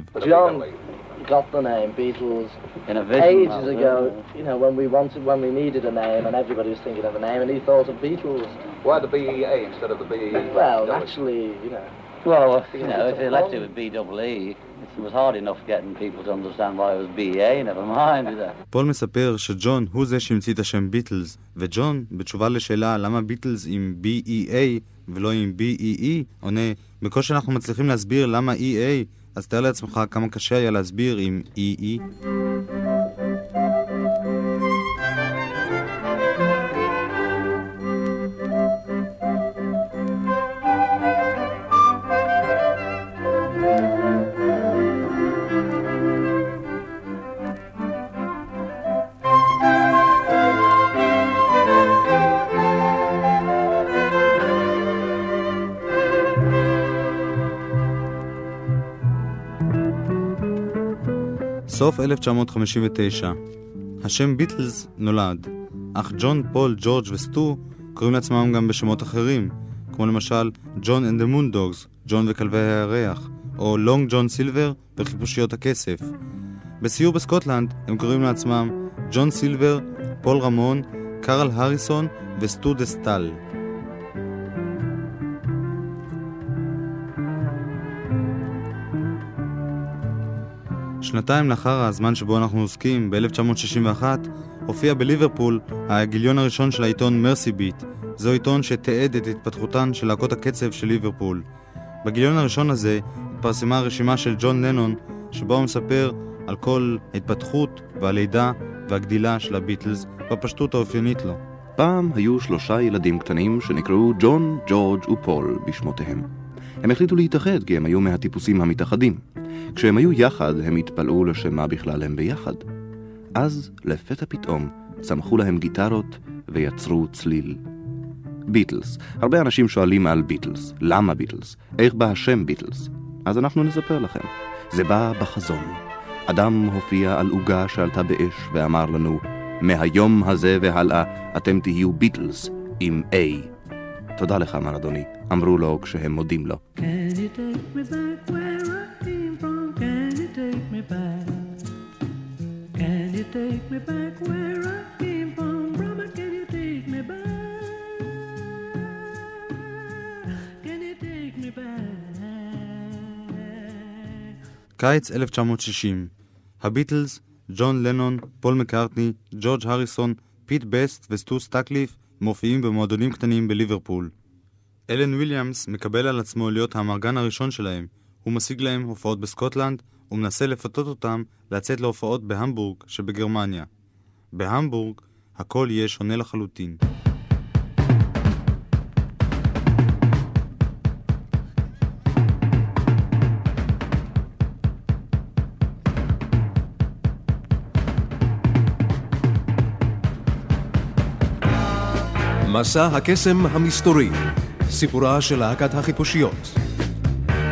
Got the name Beatles In a vision. ages ago. You know, when we wanted, when we needed a name, and everybody was thinking of a name, and he thought of Beatles. Why the BEA instead of the BE? Well, naturally, you know. Well, you know, if they left it with BEE, it was hard enough getting people to understand why it was BA, never mind, you know. פול מספר שג'ון הוא זה שהמציא את השם ביטלס, וג'ון, בתשובה לשאלה למה ביטלס עם B-E-A ולא עם B-E-E, עונה, בקושי אנחנו מצליחים להסביר למה E-A, אז תאר לעצמך כמה קשה היה להסביר עם E-E. סוף 1959. השם ביטלס נולד, אך ג'ון, פול, ג'ורג' וסטו קוראים לעצמם גם בשמות אחרים, כמו למשל ג'ון and the Moon Dogs, ג'ון וכלבי הירח, או לונג ג'ון סילבר וחיפושיות הכסף. בסיור בסקוטלנד הם קוראים לעצמם ג'ון סילבר, פול רמון, קרל הריסון וסטו דה סטאל. שנתיים לאחר הזמן שבו אנחנו עוסקים, ב-1961, הופיע בליברפול הגיליון הראשון של העיתון מרסי ביט. זהו עיתון שתיעד את התפתחותן של להקות הקצב של ליברפול. בגיליון הראשון הזה התפרסמה רשימה של ג'ון לנון, שבו הוא מספר על כל ההתפתחות והלידה והגדילה של הביטלס בפשטות האופיינית לו. פעם היו שלושה ילדים קטנים שנקראו ג'ון, ג'ורג' ופול בשמותיהם. הם החליטו להתאחד כי הם היו מהטיפוסים המתאחדים. כשהם היו יחד, הם התפלאו לשם מה בכלל הם ביחד. אז, לפתע פתאום, צמחו להם גיטרות ויצרו צליל. ביטלס. הרבה אנשים שואלים על ביטלס. למה ביטלס? איך בא השם ביטלס? אז אנחנו נספר לכם. זה בא בחזון. אדם הופיע על עוגה שעלתה באש ואמר לנו, מהיום הזה והלאה אתם תהיו ביטלס עם A. תודה לך, מר אדוני, אמרו לו כשהם מודים לו. Can you take me back where I came from? Can you take me back? Can you take me back where I came from? Brother, can you take me back? Can you take me back? קיץ 1960 הביטלס, ג'ון לנון, פול מקארטני, ג'ורג' הריסון, פיט בסט וסטו סטקליף מופיעים במועדונים קטנים בליברפול. אלן וויליאמס מקבל על עצמו להיות האמרגן הראשון שלהם. הוא משיג להם הופעות בסקוטלנד ומנסה לפתות אותם לצאת להופעות בהמבורג שבגרמניה. בהמבורג הכל יהיה שונה לחלוטין. מסע הקסם המסתורי, סיפורה של להקת החיפושיות.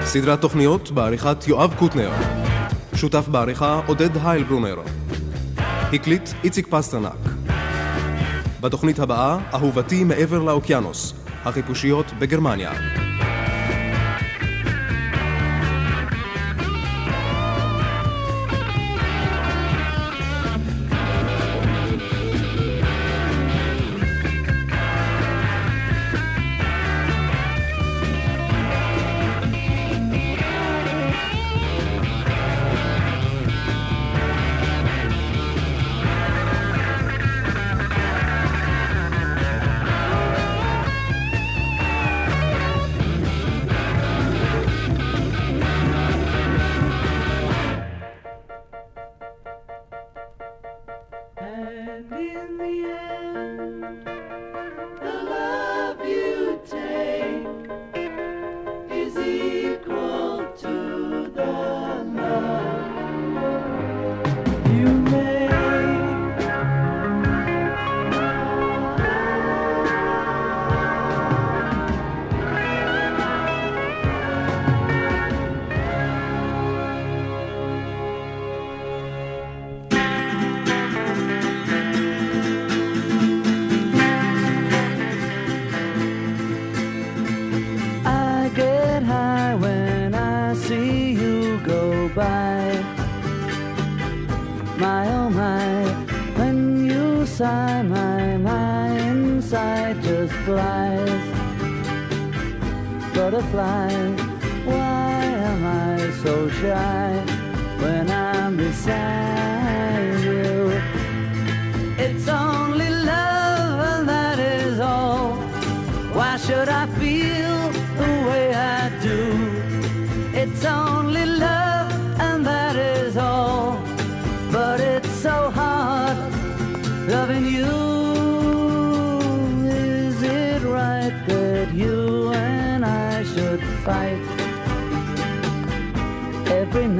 סדרת תוכניות בעריכת יואב קוטנר. שותף בעריכה עודד היילברונר. הקליט איציק פסטרנק. בתוכנית הבאה, אהובתי מעבר לאוקיינוס, החיפושיות בגרמניה. Go by. My oh my, when you sigh, my my inside just flies. Butterfly, why am I so shy when I'm beside you? It's only love and that is all. Why should I feel the way I do? It's only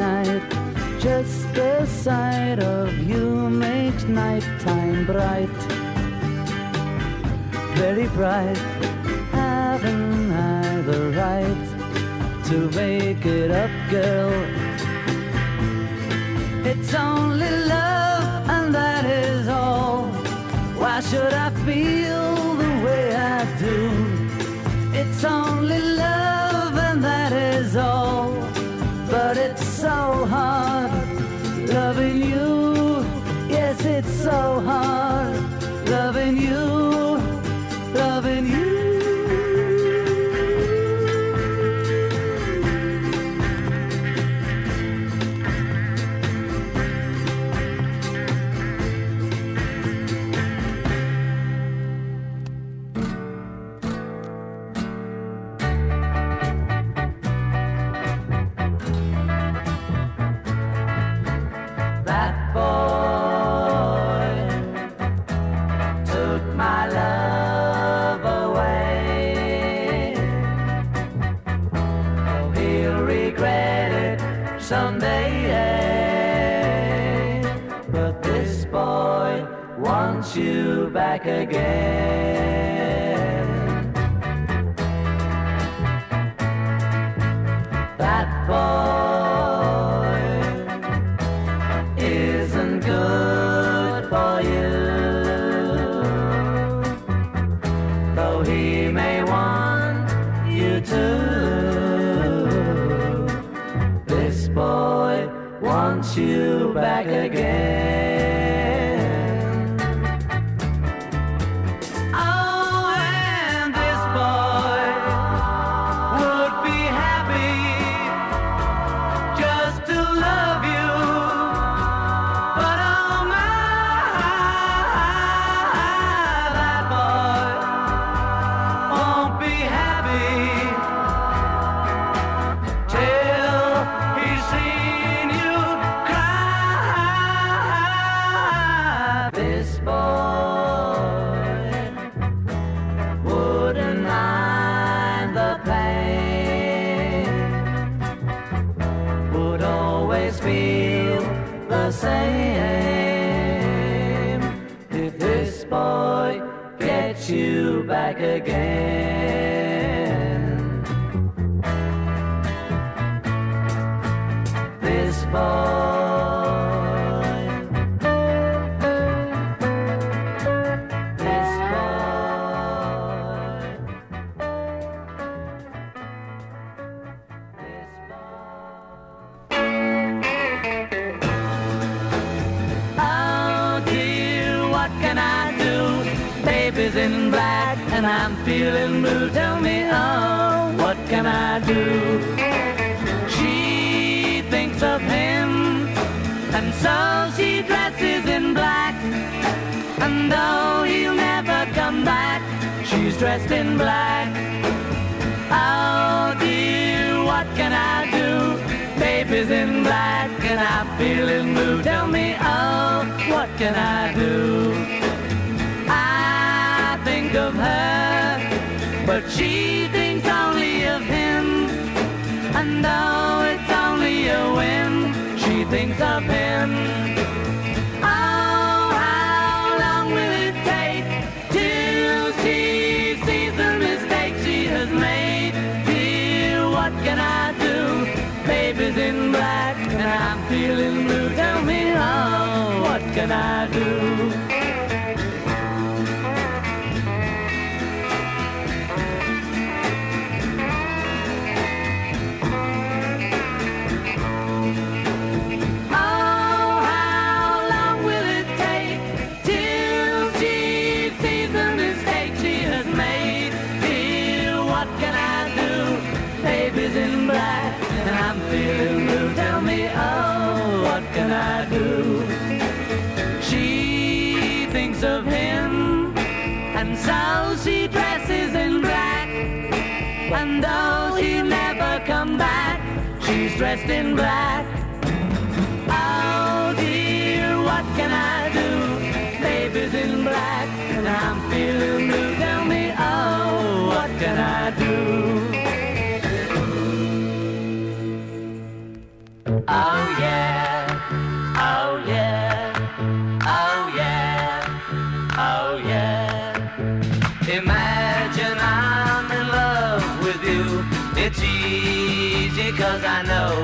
night? Just the sight of you makes nighttime bright very bright. Haven't I the right to make it up, girl? It's only love, and that is all. Why should I feel the way I do? It's only love, and that is all. But it's so hard loving you. Yes, it's so hard loving you someday. But this boy wants you back again. Black and I'm feeling blue. Tell me, oh, what can I do? She thinks of him and so she dresses in black. And though he'll never come back, she's dressed in black. Oh dear, what can I do? Baby's in black and I'm feeling blue. Tell me, oh, what can I do? But she thinks only of him. And though it's only a whim, she thinks of him. Oh, how long will it take till she sees the mistake she has made? Dear, what can I do? Baby's in black and I'm feeling blue. Tell me, oh, what can I do? Dressed in black. Oh dear, what can I do? Baby's in black and I'm feeling blue. Tell me, oh, what can I do? Oh yeah, I know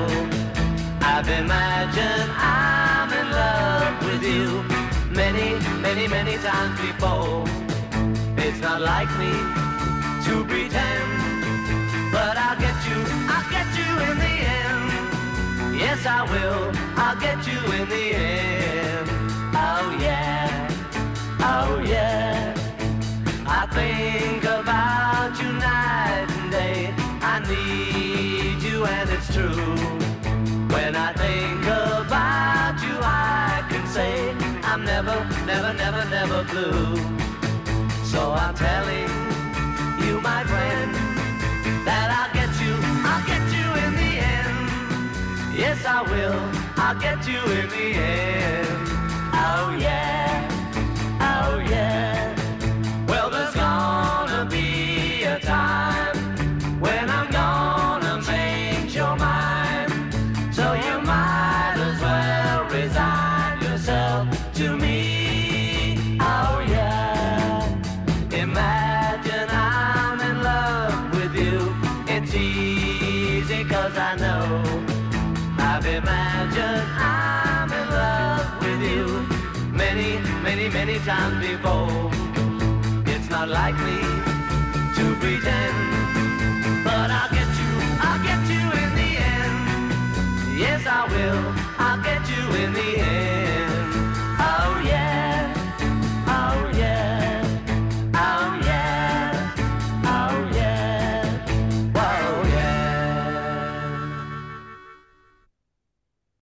I've imagined I'm in love with you many, many, many times before. It's not like me to pretend, but I'll get you, I'll get you in the end. Yes, I will, I'll get you in the end. Oh yeah, oh yeah. I think about you night and day. I need and it's true. When I think about you, I can say I'm never, never, never, never blue. So I'm telling you, my friend, that I'll get you, I'll get you in the end. Yes, I will, I'll get you in the end. Oh yeah,